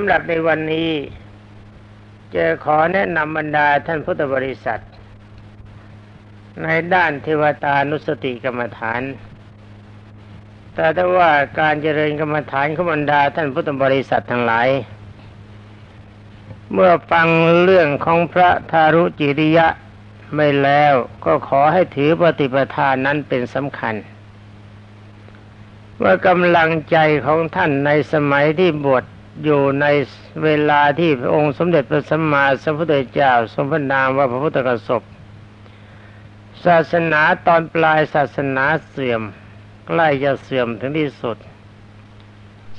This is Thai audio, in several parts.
ำหรับในวันนี้จะขอแนะนำบรรดาท่านพุทธบริษัท ในด้านเทวตานุสติกรรมฐาน แต่ถ้าว่าการเจริญกรรมฐานของบรรดาท่านพุทธบริษัททั้งหลาย เมื่อฟังเรื่องของพระทารุจิริยะไม่แล้วก็ขอให้ถือปฏิปทานนั้นเป็นสำคัญ ว่ากำลังใจของท่านในสมัยที่บวช อยู่ในเวลาที่พระองค์สมเด็จพระสัมมาสัมพุทธเจ้าทรงพระนามว่าพระพุทธกสบศาสนาตอนปลายศาสนาเสื่อมใกล้จะเสื่อมถึงที่สุด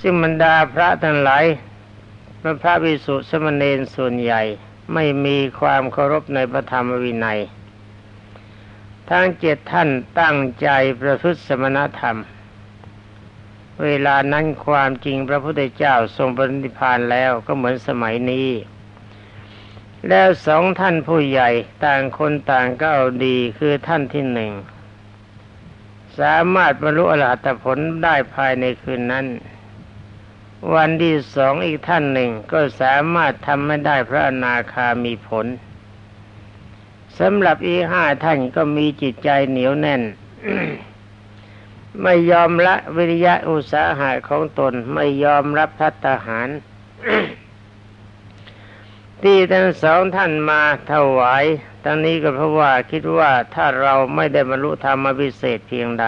ซึ่งบรรดาพระทั้งหลายพระวิสุทธิสมณเณรส่วนใหญ่ไม่มีความเคารพในพระธรรมวินัย ทั้งเจ็ดท่านตั้งใจประพฤติสมณธรรม เวลานั้นความจริงพระพุทธเจ้าทรงปรินิพานแล้วก็เหมือนสมัยนี้ แล้วสองท่านผู้ใหญ่ต่างคนต่างก็เอาดีคือท่านที่หนึ่ง สามารถบรรลุอรหัตผลได้ภายในคืนนั้น วันที่สองอีกท่านหนึ่งก็สามารถทำไม่ได้พระอนาคามีผลสำหรับอีห้าท่านก็มีจิตใจเหนียวแน่น ไม่ยอมละวิริยะอุตสาหะของตนไม่ยอมรับพัฒหาร ที่ทั้งสองท่านมาถวายทั้งนี้ก็เพราะว่าคิดว่าถ้าเราไม่ได้บรรลุธรรมพิเศษเพียงใด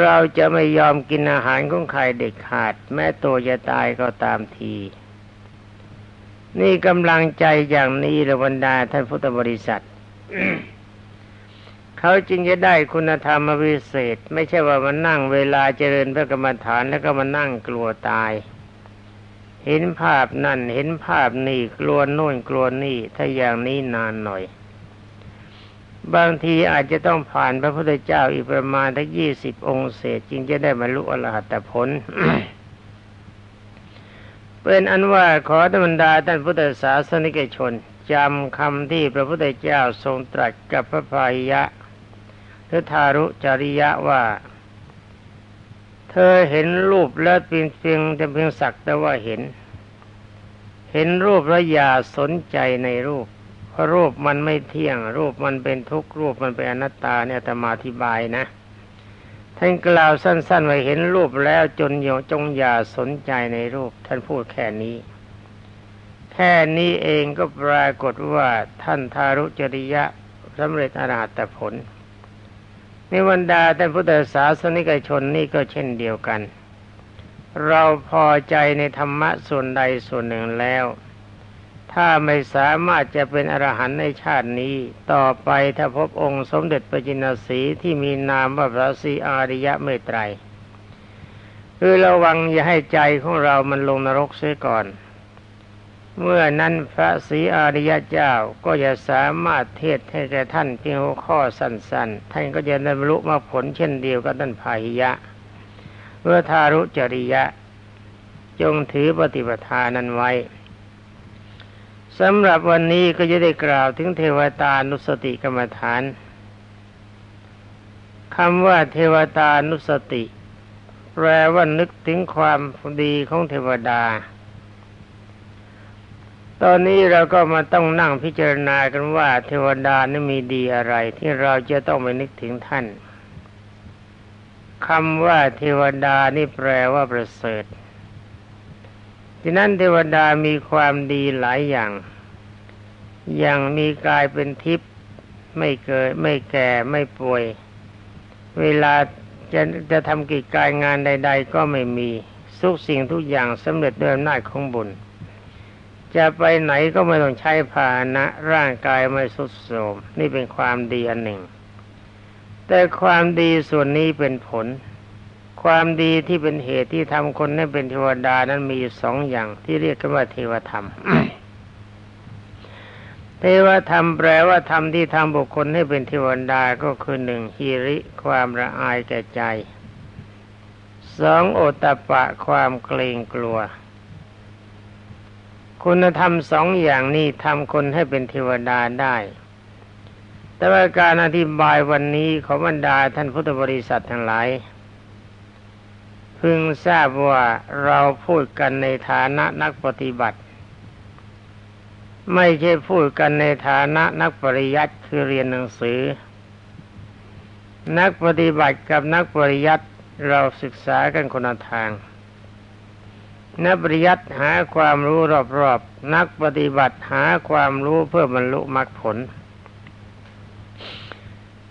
เราจะไม่ยอมกินอาหารของใครเด็กขาด แม้ตัวจะตายก็ตามที นี่กำลังใจอย่างนี้ระบรรดาท่านพุทธบริษัท เขาจึงจะได้คุณธรรมวิเศษ ไม่ใช่ว่ามานั่งเวลาเจริญพระกรรมฐานแล้วก็มานั่งกลัวตาย เห็นภาพนั่นเห็นภาพนี่กลัวโน่นกลัวนี่ ถ้าอย่างนี้นานหน่อย บางทีอาจจะต้องผ่านพระพุทธเจ้าอีกประมาณทั้งยี่สิบองค์เศษจึงจะได้บรรลุอรหัตผลเป็นอันว่าขอธรรมดาท่านพุทธศาสนิกชนจำคำที่พระพุทธเจ้าทรงตรัสกับพระพายะ หรือทารุจริยะว่า เธอเห็นรูปแล้วเพียงเพียงแต่เพียงสักแต่ว่าเห็น เห็นรูปแล้วอย่าสนใจในรูป เพราะรูปมันไม่เที่ยง รูปมันเป็นทุกข์รูปมันเป็นอนัตตาเนี่ยธรรมาธิบายนะท่านกล่าวสั้นๆว่าเห็นรูปแล้วจนโยจงอย่าสนใจในรูป ท่านพูดแค่นี้ แค่นี้เองก็ปรากฏว่าท่านทารุจริยะสำเร็จอรหัตผล นวันดาท่านพุทธศาสนิกชนนี่ก็เช่นเดียวกัน เราพอใจในธรรมะส่วนใดส่วนหนึ่งแล้ว ถ้าไม่สามารถจะเป็นอรหันต์ในชาตินี้ ต่อไปถ้าพบองค์สมเด็จพระจินสีที่มีนามว่าพระศรีอาริยะเมตไตรคือระวังอย่าให้ใจของเรามันลงนรกเสียก่อน เมื่อนั้นพระศรีอริยเจ้าก็จะสามารถเทศให้แก่ท่านเพียงหัวข้อสั้นๆ ท่านก็จะได้บรรลุมาผลเช่นเดียวกับท่านพาหิยะเมื่อทารุจริยะ จงถือปฏิปทานั้นไว้สำหรับวันนี้ก็จะได้กล่าวถึงเทวตานุสติกรรมฐานคำว่าเทวตานุสติ แปลว่านึกถึงความดีของเทวดา ตอนนี้เราก็มาต้องนั่งพิจารณากันว่า เทวดานี่มีดีอะไร ที่เราจะต้องไปนึกถึงท่านคำว่าเทวดานี่แปลว่าประเสริฐที่นั้นเทวดามีความดีหลายอย่าง อย่างมีกายเป็นทิพย์ไม่เกิดไม่แก่ไม่ป่วย เวลาจะจะทำกิจการงานใด ๆ ก็ไม่มีทุกสิ่งทุกอย่างสำเร็จด้วยอำนาจของบุญ จะไปไหนก็ไม่ต้องใช้ภาณะร่างกายไม่สุดโทรมนี่เป็นความดีอันหนึ่ง แต่ความดีส่วนนี้เป็นผล ความดีที่เป็นเหตุที่ทำคนให้เป็นเทวดานั้นมีสองอย่างที่เรียกกันว่าเทวธรรม เทวธรรมแปลว่าธรรมที่ทำบุคคลให้เป็นเทวดาก็คือหนึ่งฮิริความละอายแก่ใจสองโอตปะความเกรงกลัว คุณธรรมสองอย่างนี้ทำคนให้เป็นเทวดาได้ แต่ว่าการอธิบายวันนี้ของบรรดาท่านพุทธบริษัททั้งหลายพึงทราบว่าเราพูดกันในฐานะนักปฏิบัติ ไม่ใช่พูดกันในฐานะนักปริยัติคือเรียนหนังสือ นักปฏิบัติกับนักปริยัติเราศึกษากันคนละทาง นักปริยัติหาความรู้รอบๆ นักปฏิบัติหาความรู้เพื่อบรรลุมรรคผล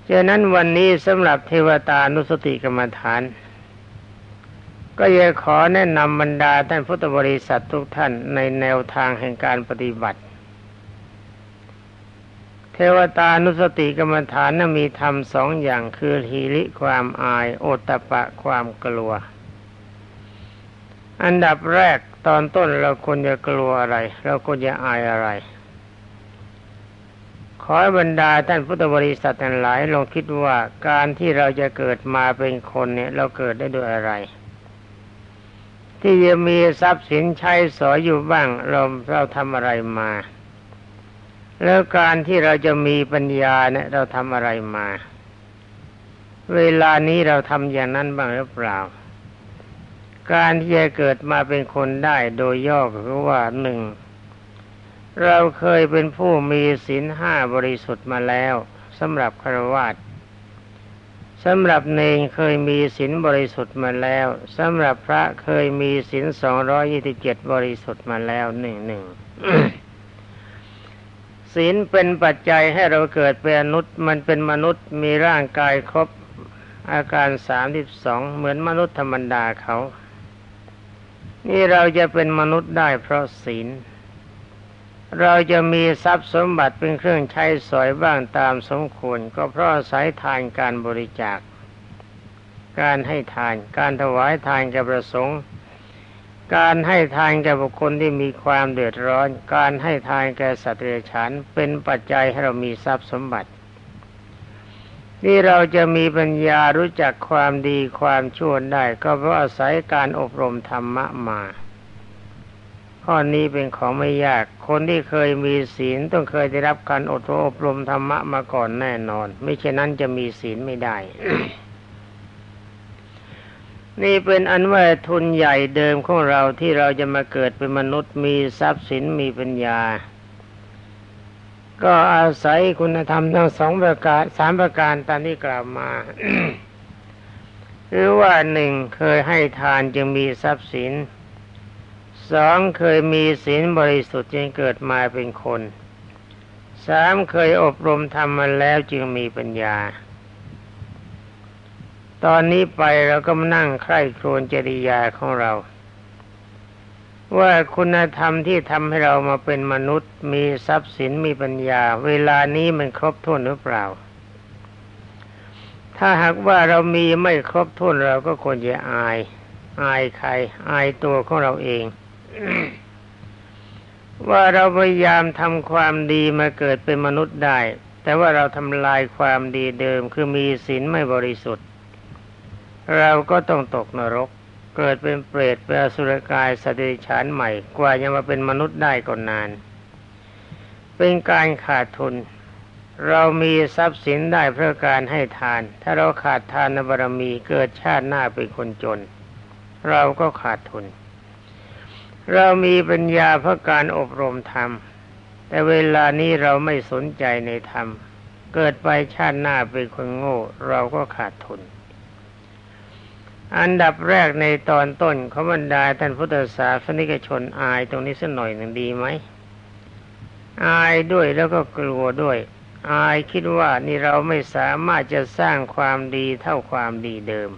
ฉะนั้นวันนี้สำหรับเทวตานุสติกรรมฐาน ก็อยากขอแนะนำบรรดาท่านพุทธบริษัททุกท่านในแนวทางแห่งการปฏิบัติ เทวตานุสติกรรมฐานนั้นมีธรรมสองอย่างคือทีริความอาย โอตตะปะความกลัว อันดับแรกตอนต้นเราควรจะกลัวอะไร เราควรจะอายอะไร ขอให้บรรดาท่านพุทธบริษัททั้งหลายลองคิดว่าการที่เราจะเกิดมาเป็นคนเนี่ย เราเกิดได้ด้วยอะไร ที่จะมีทรัพย์สินใช้สอยอยู่บ้าง เราเราทำอะไรมา แล้วการที่เราจะมีปัญญาเนี่ย เราทำอะไรมา เวลานี้เราทำอย่างนั้นบ้างหรือเปล่า การที่จะเกิดมาเป็นคนได้โดยย่อคือว่าหนึ่งเราเคยเป็นผู้มีศีลห้าบริสุทธิ์มาแล้วสำหรับครวะสำหรับเนงเคยมีศีลบริสุทธิ์มาแล้วสำหรับพระเคยมีศีลสองร้อยี่สิบเจ็ดบริสุทธิ์มาแล้วหนึ่งหนึ่งศีลเป็นปัจจัยให้เราเกิดเป็นมนุษย์ มันเป็นมนุษย์มีร่างกายครบอาการสามสิบสองเหมือนมนุษย์ธรรมดาเขา นี่เราจะเป็นมนุษย์ได้เพราะศีล เราจะมีทรัพย์สมบัติเป็นเครื่องใช้สอยบ้างตามสมควร ก็เพราะสายทานการบริจาค การให้ทาน การถวายทานแก่ประสงค์การให้ทานแก่บุคคลที่มีความเดือดร้อน การให้ทานแก่สัตว์เดรัจฉานเป็นปัจจัยให้เรามีทรัพย์สมบัติ ที่เราจะมีปัญญารู้จักความดีความชั่วได้ ก็เพราะอาศัยการอบรมธรรมะมา ข้อนี้เป็นของไม่ยาก คนที่เคยมีศีลต้องเคยได้รับการอดอบรมธรรมะมาก่อนแน่นอน ไม่เช่นนั้นจะมีศีลไม่ได้ นี่เป็นอันว่าทุนใหญ่เดิมของเราที่เราจะมาเกิดเป็นมนุษย์มีทรัพย์สินมีปัญญา ก็อาศัยคุณธรรมทั้งสองประการสามประการตามที่กล่าวมาหรือว่าหนึ่งเคยให้ทานจึงมีทรัพย์สินสองเคยมีศีลบริสุทธิ์จึงเกิดมาเป็นคนสามเคยอบรมทำมาแล้วจึงมีปัญญา ตอนนี้ไปเราก็มานั่งใคร่ครวญจริยาของเรา ว่าคุณธรรมที่ทำให้เรามาเป็นมนุษย์ มีทรัพย์สินมีปัญญา เวลานี้มันครบถ้วนหรือเปล่า ถ้าหากว่าเรามีไม่ครบถ้วนเราก็ควรจะอาย อายใคร อายตัวของเราเอง ว่าเราพยายามทำความดีมาเกิดเป็นมนุษย์ได้ แต่ว่าเราทำลายความดีเดิมคือมีศีลไม่บริสุทธิ์ เราก็ต้องตกนรก เกิดเป็นเปรตเป็นอสุรกายสติฉานใหม่ กว่าจะมาเป็นมนุษย์ได้ก็นนาน เป็นการขาดทุน เรามีทรัพย์สินได้เพราะการให้ทาน ถ้าเราขาดทานบารมีเกิดชาติหน้าเป็นคนจน เราก็ขาดทุน เรามีปัญญาเพราะการอบรมธรรม แต่เวลานี้เราไม่สนใจในธรรม เกิดไปชาติหน้าเป็นคนโง่ เราก็ขาดทุน อันดับแรกในตอนต้นเขาบรรดาท่านพุทธศาสนิกชนอายตรงนี้สักหน่อยหนึ่งดีไหม อายด้วยแล้วก็กลัวด้วย อายคิดว่านี่เราไม่สามารถจะสร้างความดีเท่าความดีเดิม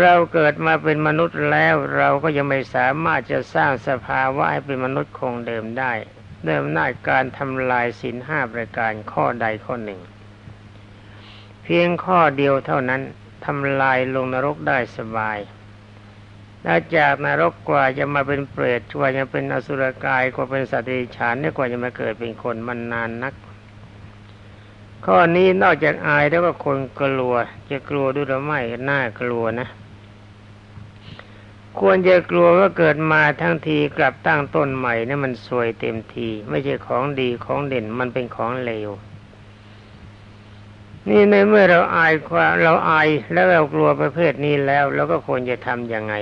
เราเกิดมาเป็นมนุษย์แล้วเราก็ยังไม่สามารถจะสร้างสภาวะให้เป็นมนุษย์คงเดิมได้เริ่มหน้าการทำลายสินห้าประการข้อใดข้อหนึ่ง เพียงข้อเดียวเท่านั้น ทำลายลงนรกได้สบายแล้วจากนรกกว่าจะมาเป็นเปรตกว่าจะเป็นอสุรกายกว่าเป็นสัตว์ดิฉานเนี่ยกว่าจะมาเกิดเป็นคนมันนานนัก ข้อนี้นอกจากอายแล้วก็คนกลัว จะกลัวด้วยหรือไม่น่ากลัวนะ ควรจะกลัวว่าเกิดมาทั้งทีกลับตั้งต้นใหม่นี่มันสวยเต็มที ไม่ใช่ของดีของเด่นมันเป็นของเลว นี่ในเมื่อเราอายความเราอายแล้วเรากลัวประเภทนี้แล้วเราก็ควรจะทำยังไง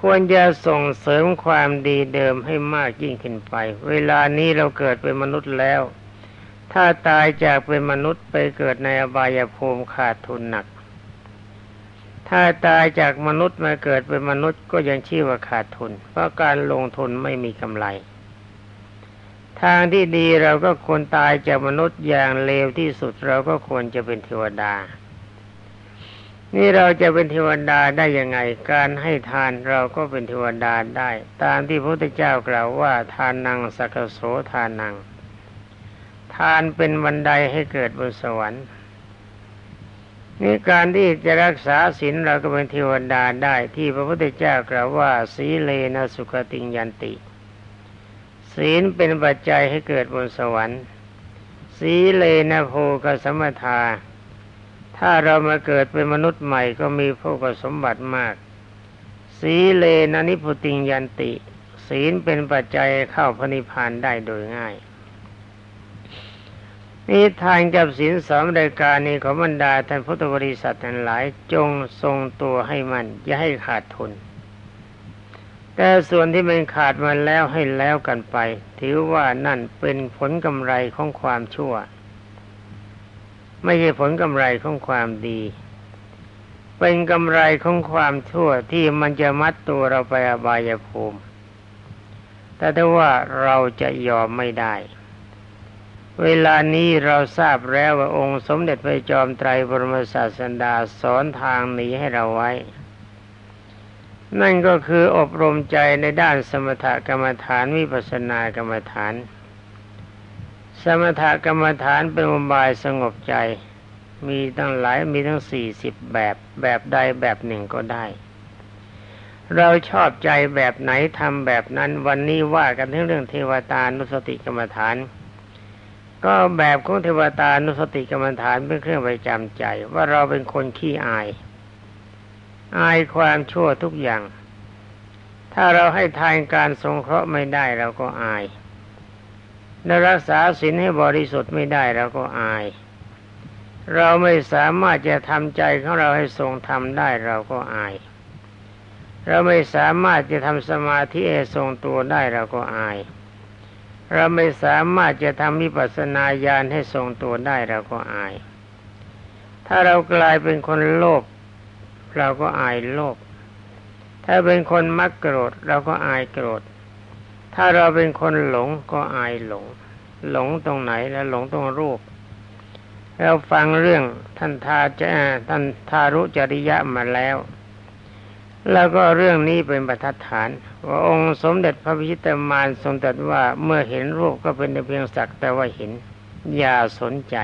ควรจะส่งเสริมความดีเดิมให้มากยิ่งขึ้นไป เวลานี้เราเกิดเป็นมนุษย์แล้ว ถ้าตายจากเป็นมนุษย์ไปเกิดในอบายภูมิขาดทุนหนัก ถ้าตายจากมนุษย์มาเกิดเป็นมนุษย์ก็ยังชื่อว่าขาดทุน เพราะการลงทุนไม่มีกำไร ทางที่ดีเราก็ควรตายจากมนุษย์อย่างเลวที่สุดเราก็ควรจะเป็นเทวดา นี่เราจะเป็นเทวดาได้ยังไง การให้ทานเราก็เป็นเทวดาได้ ตามที่พระพุทธเจ้ากล่าวว่าทานนังสักโสทานนังทานเป็นบันไดให้เกิดบนสวรรค์นี่การที่จะรักษาศีลเราก็เป็นเทวดาได้ที่พระพุทธเจ้ากล่าวว่า สีเลนะสุขติงยันติ ศีลเป็นปัจจัยให้เกิดบนสวรรค์สีเลนะโภกสมทา ถ้าเรามาเกิดเป็นมนุษย์ใหม่ก็มีโภกสมบัติมาก สีเลนะนิพุติงยันติ ศีลเป็นปัจจัยเข้าพระนิพพานได้โดยง่ายนี่ทานกับศีลสองรายการนี้ของบรรดาท่านพุทธบริษัททั้งหลายจงทรงตัวให้มันอย่าให้ขาดทุน แต่ส่วนที่มันขาดมาแล้วให้แล้วกันไป ถือว่านั่นเป็นผลกำไรของความชั่ว ไม่ใช่ผลกำไรของความดี เป็นกำไรของความชั่วที่มันจะมัดตัวเราไปอบายภูมิ แต่ถ้าว่าเราจะยอมไม่ได้ เวลานี้เราทราบแล้วว่าองค์สมเด็จพระจอมไตรบรมศาสดาสอนทางหนีให้เราไว้ นั่นก็คืออบรมใจในด้านสมถกรรมฐานวิปัสสนากรรมฐาน สมถกรรมฐานเป็นอุบายสงบใจ มีตั้งหลายมีทั้งสี่สิบแบบแบบใดแบบหนึ่งก็ได้ เราชอบใจแบบไหนทำแบบนั้น วันนี้ว่ากันถึงเรื่องเทวตานุสติกรรมฐาน ก็แบบของเทวตานุสติกรรมฐานเป็นเครื่องประจำใจ ว่าเราเป็นคนขี้อาย อายความชั่วทุกอย่าง ถ้าเราให้ทานการสงเคราะห์ไม่ได้เราก็อายเรารักษาศีลให้บริสุทธิ์ไม่ได้เราก็อาย เราไม่สามารถจะทำใจของเราให้ทรงธรรมได้เราก็อาย เราไม่สามารถจะทำสมาธิให้ทรงตัวได้เราก็อาย เราไม่สามารถจะทำวิปัสสนาญาณให้ทรงตัวได้เราก็อาย ถ้าเรากลายเป็นคนโลภ เราก็อายโลภถ้าเป็นคนมักโกรธเราก็อายโกรธ ถ้าเราเป็นคนหลงก็อายหลง หลงตรงไหนแล้วหลงตรงรูป เราฟังเรื่องท่านทาจะท่านทารุจริยะมาแล้ว แล้วก็เรื่องนี้เป็นประทัดฐาน ว่าองค์สมเด็จพระพิชิตมารทรงตรัสว่าเมื่อเห็นรูปก็เป็นเพียงสักแต่ว่าเห็น อย่าสนใจ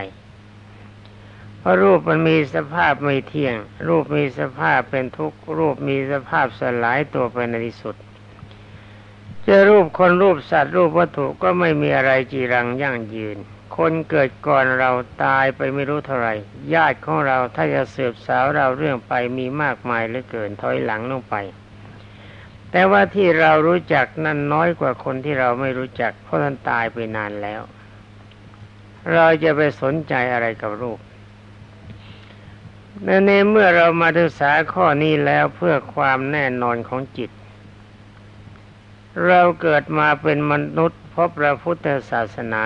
เพราะรูปมันมีสภาพไม่เที่ยง รูปมีสภาพเป็นทุกข์ รูปมีสภาพสลายตัวไปในที่สุดจะรูปคนรูปสัตว์รูปวัตถุก็ไม่มีอะไรจีรังยั่งยืน คนเกิดก่อนเราตายไปไม่รู้เท่าไหร่ญาติของเราถ้าจะสืบสาวเราเรื่องไปมีมากมายเหลือเกินถอยหลังลงไป แต่ว่าที่เรารู้จักนั้นน้อยกว่าคนที่เราไม่รู้จักเพราะท่านตายไปนานแล้ว เราจะไปสนใจอะไรกับรูป ในเมื่อเรามาศึกษาข้อนี้แล้วเพื่อความแน่นอนของจิต เราเกิดมาเป็นมนุษย์พบพระพุทธศาสนา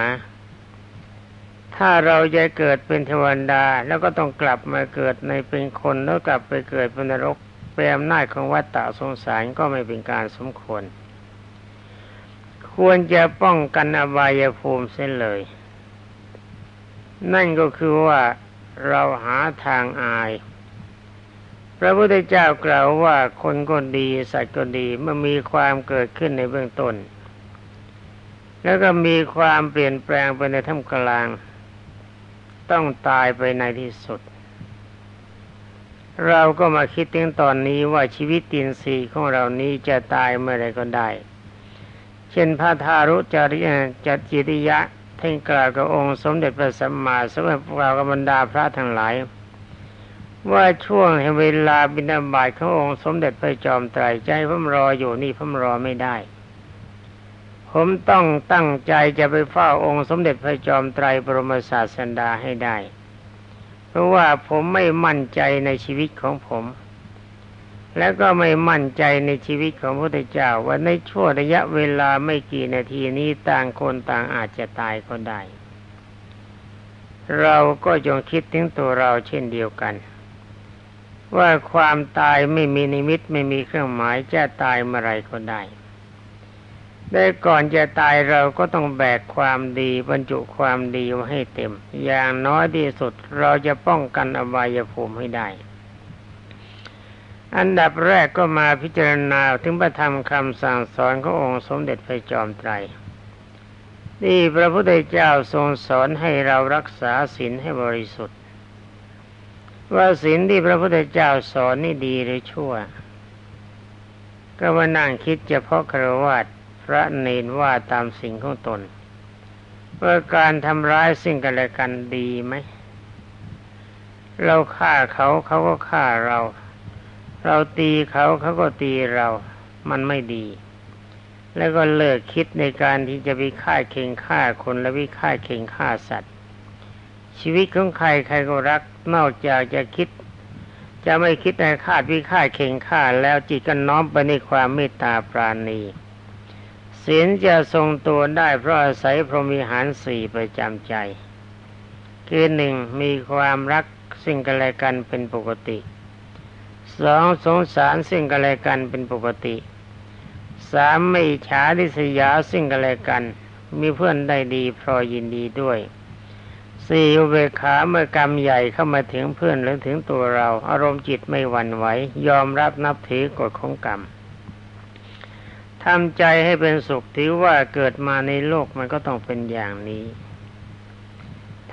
ถ้าเราจะเกิดเป็นเทวดาแล้วก็ต้องกลับมาเกิดในเป็นคนแล้วกลับไปเกิดเป็นนรกเป็นอำนาจของวัฏฏะสงสารก็ไม่เป็นการสมควร ควรจะป้องกันอบายภูมิเส้นเลย นั่นก็คือว่า เราหาทางอาย พระพุทธเจ้ากล่าวว่าคนก็ดีสัตว์ก็ดีเมื่อมีความเกิดขึ้นในเบื้องต้น แล้วก็มีความเปลี่ยนแปลงไปในท่ามกลาง ต้องตายไปในที่สุด เราก็มาคิดถึงตอนนี้ว่าชีวิตตินสีของเรานี้จะตายเมื่อไรก็ได้ เช่นพระทารุจริยจจิริยะ ท่านกล่าวกับองค์สมเด็จพระสัมมาสัมพุทธกล่ากับบรรดาพระทั้งหลาย ว่าช่วงเวลาบิณฑบาตขององค์สมเด็จพระจอมไตรใจผมรออยู่นี่ผมรอไม่ได้ ผมต้องตั้งใจจะไปเฝ้าองค์สมเด็จพระจอมไตรบรมศาสดาให้ได้ เพราะว่าผมไม่มั่นใจในชีวิตของผม แล้วก็ไม่มั่นใจในชีวิตของพระพุทธเจ้าว่าในช่วงระยะเวลาไม่กี่นาทีนี้ต่างคนต่างอาจจะตายก็ได้ เราก็จงคิดถึงตัวเราเช่นเดียวกัน ว่าความตายไม่มีนิมิตไม่มีเครื่องหมายจะตายเมื่อไรก็ได้ได้ก่อนจะตายเราก็ต้องแบกความดีบรรจุความดีไว้ให้เต็ม อย่างน้อยที่สุดเราจะป้องกันอบายภูมิให้ได้ อันดับแรกก็มาพิจารณาถึงพระธรรมคำสั่งสอนขององค์สมเด็จพระจอมไตรนี่พระพุทธเจ้าทรงสอนให้เรารักษาศีลให้บริสุทธิ์ ว่าศีลที่พระพุทธเจ้าสอนนี่ดีหรือชั่ว ก็มานั่งคิดเฉพาะครวญพระเนนว่าตามสิ่งของตนว่าการทำร้ายสิ่งกันและกันดีไหม เราฆ่าเขาเขาก็ฆ่าเรา เราตีเขาเขาก็ตีเรามันไม่ดี แล้วก็เลิกคิดในการที่จะไปฆ่าเข่งฆ่าคนและวิฆ่าเข่งฆ่าสัตว์ ชีวิตของใครใครก็รักนอกจากจะคิด จะไม่คิดในฆ่าวิฆ่าเข่งฆ่าแล้วจิตก็น้อมไปในความเมตตาปราณีศีลจะทรงตัวได้เพราะอาศัยพรหมิหารสี่ประจำใจ คือหนึ่งมีความรักสิ่งกันและกันเป็นปกติ สองสงสารสิ่งกันและกันเป็นปกติสามไม่ฉาดิสยาสิ่งกันและกัน มีเพื่อนได้ดีพรอยินดีด้วยสี่อุเบกขาเมื่อกรรมใหญ่เข้ามาถึงเพื่อนหรือถึงตัวเรา อารมณ์จิตไม่หวั่นไหวยอมรับนับถือกฎของกรรมทำใจให้เป็นสุขถือว่าเกิดมาในโลกมันก็ต้องเป็นอย่างนี้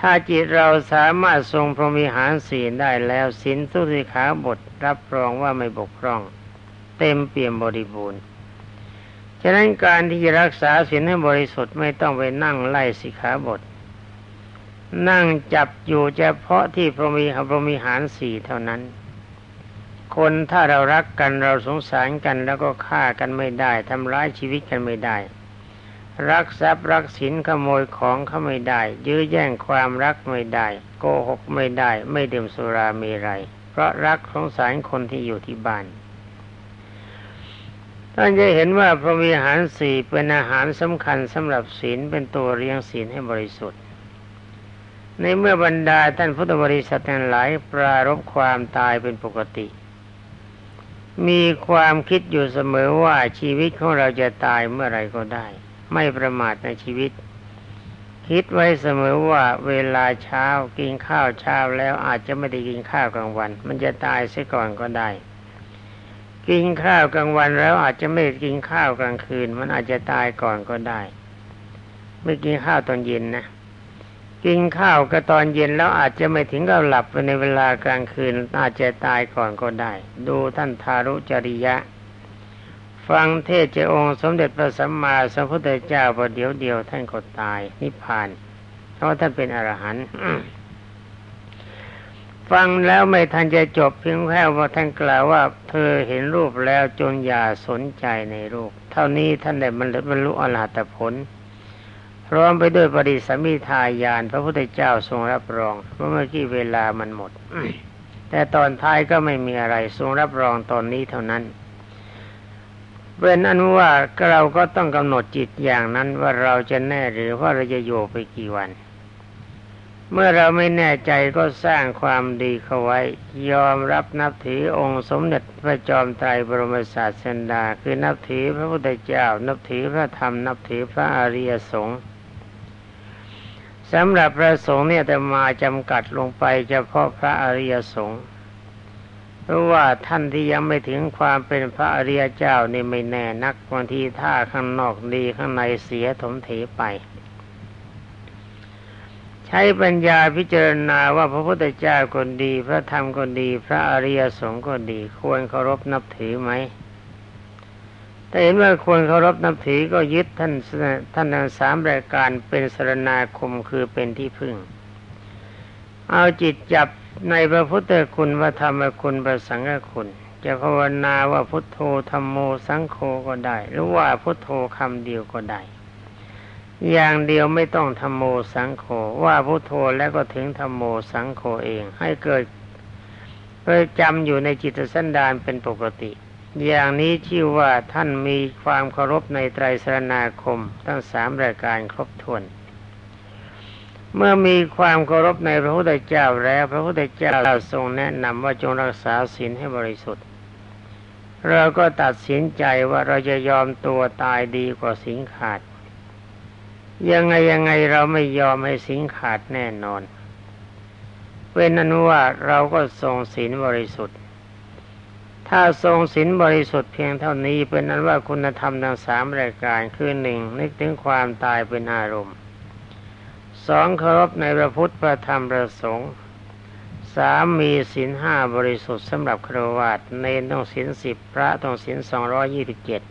ถ้าจิตเราสามารถทรงพรหมิหารศีลได้แล้วศีลสุสิขาบทรับรองว่าไม่บกพร่อง เต็มเปี่ยมบริบูรณ์ฉะนั้นการที่รักษาศีลให้บริสุทธิ์ไม่ต้องไปนั่งไล่สิขาบท นั่งจับอยู่เฉพาะที่พรหมิพรหมิหารสี่เท่านั้น คนถ้าเรารักกันเราสงสารกันแล้วก็ฆ่ากันไม่ได้ทำร้ายชีวิตกันไม่ได้ รักทรัพย์รักสินขโมยของเขาไม่ได้ ยื้อแย่งความรักไม่ได้ โกหกไม่ได้ ไม่ดื่มสุราเมรัยเพราะรักสงสารคนที่อยู่ที่บ้านท่านจะเห็นว่าพระวิหารสี่เป็นอาหารสำคัญสำหรับศีลเป็นตัวเรียงศีลให้บริสุทธิ์ ในเมื่อบรรดาท่านพุทธบริษัททั้งหลายปรารบความตายเป็นปกติ มีความคิดอยู่เสมอว่าชีวิตของเราจะตายเมื่อไรก็ได้ ไม่ประมาทในชีวิต คิดไว้เสมอว่าเวลาเช้ากินข้าวเช้าแล้วอาจจะไม่ได้กินข้าวกลางวัน มันจะตายเสียก่อนก็ได้ กินข้าวกลางวันแล้วอาจจะไม่กินข้าวกลางคืน มันอาจจะตายก่อนก็ได้ ไม่กินข้าวตอนเย็นนะกินข้าวก็ตอนเย็นแล้วอาจจะไม่ถึงกับหลับไปในเวลากลางคืน อาจจะตายก่อนก็ได้ ดูท่านทารุจริยะ ฟังเทศเจ้าองค์สมเด็จพระสัมมาสัมพุทธเจ้าประเดี๋ยวเดียวท่านก็ตายนิพพาน เพราะท่านเป็นอรหันต์ฟังแล้วไม่ทันจะจบเพียงแค่ว่าท่านกล่าวว่า เธอเห็นรูปแล้วจนอย่าสนใจในรูป เท่านี้ท่านได้บรรลุอรหัตผลพร้อมไปด้วยปริสมิทายาน พระพุทธเจ้าทรงรับรองเมื่อกี้เวลามันหมด แต่ตอนท้ายก็ไม่มีอะไรทรงรับรองตอนนี้เท่านั้น เป็นอันว่าเราก็ต้องกำหนดจิตอย่างนั้นว่าเราจะแน่หรือว่าเราจะอยู่ไปกี่วัน เมื่อเราไม่แน่ใจก็สร้างความดีเข้าไว้ ยอมรับนับถือองค์สมเด็จพระจอมไตรบรมศาสดา คือนับถือพระพุทธเจ้า นับถือพระธรรม นับถือพระอริยสงฆ์สำหรับพระสงฆ์เนี่ยแต่มาจำกัดลงไปเฉพาะพระอริยสงฆ์ เพราะว่าท่านที่ยังไม่ถึงความเป็นพระอริยเจ้านี่ไม่แน่นักบางทีท่าข้างนอกดีข้างในเสียถมเถไป ใช้ปัญญาพิจารณาว่าพระพุทธเจ้าคนดี พระธรรมคนดี พระอริยสงฆ์ก็ดี ควรเคารพนับถือไหมถ้าเห็นว่าควรเคารพนับถือก็ยึดท่านท่านทั้งสามรายการเป็นสรณาคมคือเป็นที่พึ่ง เอาจิตจับ ในพระพุทธคุณพระธรรมคุณพระสังฆคุณ จะภาวนาว่าพุทโธธรรมโมสังโฆก็ได้ หรือว่าพุทโธคำเดียวก็ได้ อย่างเดียวไม่ต้องธรรมโมสังโฆว่าพุทโธแล้วก็ถึงธรรมโมสังโฆเอง ให้เกิดประจำอยู่ในจิตสันดานเป็นปกติ อย่างนี้ชื่อว่าท่านมีความเคารพในไตรสรณาคมทั้งสามรายการครบถ้วน เมื่อมีความเคารพในพระพุทธเจ้าแล้ว พระพุทธเจ้าทรงแนะนำว่าจงรักษาศีลให้บริสุทธิ์ เราก็ตัดสินใจว่าเราจะยอมตัวตายดีกว่าสิงขาด ยังไงยังไงเราไม่ยอมให้สิงขาดแน่นอนเป็นนั้นว่าเราก็ทรงศีลบริสุทธิ์ ถ้าทรงศีลบริสุทธิ์เพียงเท่านี้เป็นนั้นว่าคุณธรรมทั้งสามรายการคือหนึ่งนึกถึงความตายเป็นอารมณ์ สองเคารพในพระพุทธพระธรรมพระสงฆ์สามมีศีลห้าบริสุทธิ์สำหรับครวญในต้องศีลสิบพระต้องศีลสองร้อยี่สิบเจ็ด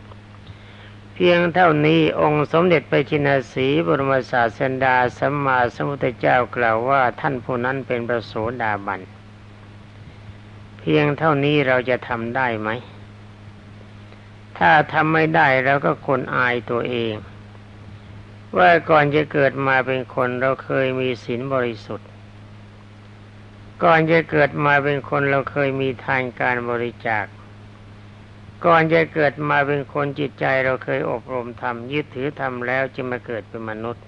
เพียงเท่านี้องค์สมเด็จไปชินสีบรมศาสดาสัมมาสัมพุทธเจ้ากล่าวว่าท่านผู้นั้นเป็นประโสดาบัน เพียงเท่านี้เราจะทำได้ไหม ถ้าทำไม่ได้เราก็คนอายตัวเอง ว่าก่อนจะเกิดมาเป็นคนเราเคยมีศีลบริสุทธิ์ ก่อนจะเกิดมาเป็นคนเราเคยมีทานการบริจาค ก่อนจะเกิดมาเป็นคนจิตใจเราเคยอบรมทำยึดถือทำแล้วจึงมาเกิดเป็นมนุษย์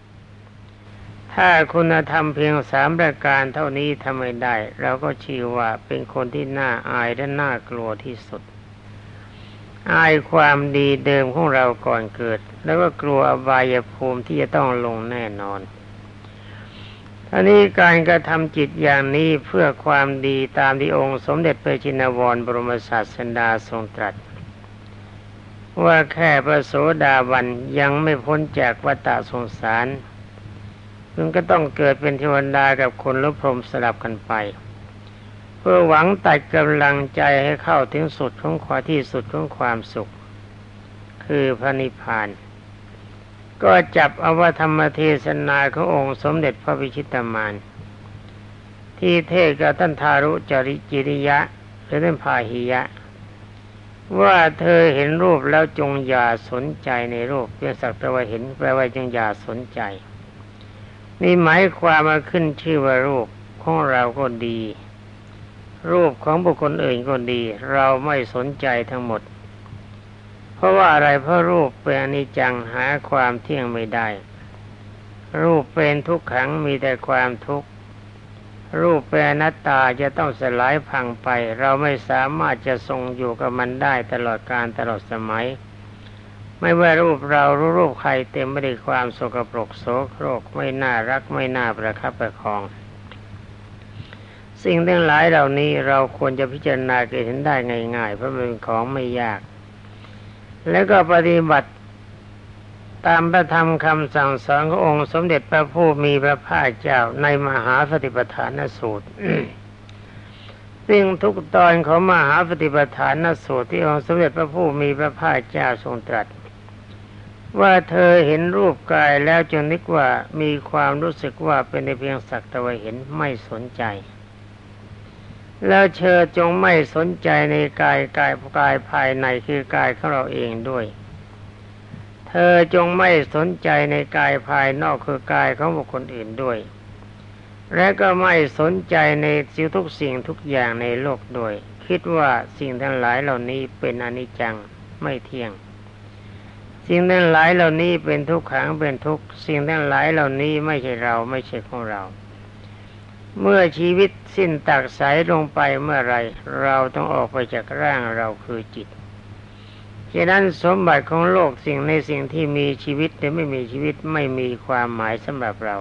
ถ้าคุณธรรมเพียงสามประการเท่านี้ทำไม่ได้ เราก็ชื่อว่าเป็นคนที่น่าอายและน่ากลัวที่สุด อายความดีเดิมของเราก่อนเกิด แล้วก็กลัวอบายภูมิที่จะต้องลงแน่นอนอันนี้การกระทำจิตอย่างนี้เพื่อความดีตามที่องค์สมเด็จพระจินวรบรมศาสดาทรงตรัส ว่าแค่พระโสดาบันยังไม่พ้นจากวัฏสงสารมึงก็ต้องเกิดเป็นเทวดากับคนลุพรมสลับกันไป พื่อหวังตัดกำลังใจให้เข้าถึงสุดของความที่สุดของความสุข คือพระนิพพาน ก็จับอวธรรมเทศนาขององค์สมเด็จพระวิชิตามาน ที่เทศกับท่านทารุจริจิริยะ หรือท่านพาหิยะ ว่าเธอเห็นรูปแล้วจงอย่าสนใจในรูปเพียงสักแต่ว่าเห็นแปลว่าจงอย่าสนใจ นี่หมายความมาขึ้นชื่อว่ารูปของเราก็ดี รูปของบุคคลอื่นก็ดี เราไม่สนใจทั้งหมด เพราะว่าอะไรเพราะรูปเป็นอนิจจังหาความเที่ยงไม่ได้ รูปเป็นทุกขังมีแต่ความทุกข์รูปเป็นอนัตตาจะต้องสลายพังไป เราไม่สามารถจะทรงอยู่กับมันได้ตลอดการตลอดสมัย ไม่ว่ารูปเรารูรูปใครเต็มไปด้วยความโสกปรกโสโครกไม่น่ารักไม่น่าประคับประคอง สิ่งทั้งหลายเหล่านี้เราควรจะพิจารณาเห็นได้ง่ายๆเพราะมันเป็นของไม่ยาก แล้วก็ปฏิบัติตามพระธรรมคำสั่งสอนขององค์สมเด็จพระผู้มีพระภาคเจ้าในมหาสติปัฏฐานสูตร ซึ่งทุกตอนของมหาสติปัฏฐานสูตรที่องค์สมเด็จพระผู้มีพระภาคเจ้าทรงตรัส ว่าเธอเห็นรูปกายแล้วจงนึกว่ามีความรู้สึกว่าเป็นในเพียงสักแต่ว่าเห็นไม่สนใจ แล้วเธอจงไม่สนใจในกายกายกายภายในคือกายของเราเองด้วย เธอจงไม่สนใจในกายภายนอกคือกายของบุคคลอื่นด้วย และก็ไม่สนใจในสิ่งทุกสิ่งทุกอย่างในโลกด้วย คิดว่าสิ่งทั้งหลายเหล่านี้เป็นอนิจจังไม่เที่ยง สิ่งทั้งหลายเหล่านี้เป็นทุกขังเป็นทุกสิ่งทั้งหลายเหล่านี้ไม่ใช่เราไม่ใช่ของเรา เมื่อชีวิตสิ้นตักสายลงไปเมื่อไรเราต้องออกไปจากร่างเราคือจิตฉะนั้นสมบัติของโลกสิ่งในสิ่งที่มีชีวิตแต่ไม่มีชีวิตไม่มีความหมายสำหรับเรา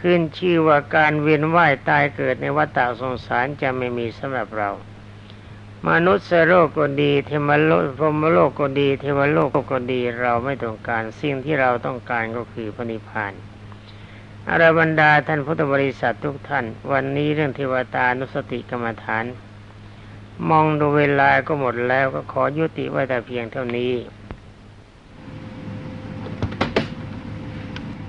ขึ้นชื่อว่าการเวียนว่ายตายเกิดในวัฏสงสารจะไม่มีสำหรับเรา มนุษย์โลกก็ดีเทวโลกพรมโลกก็ดี เทวโลกก็ดีเราไม่ต้องการสิ่งที่เราต้องการก็คือพระนิพพาน อรบรรดาท่านพุทธบริษัททุกท่าน วันนี้เรื่องเทวตานุสติกรรมฐาน มองดูเวลาก็หมดแล้วก็ขอยุติไว้แต่เพียงเท่านี้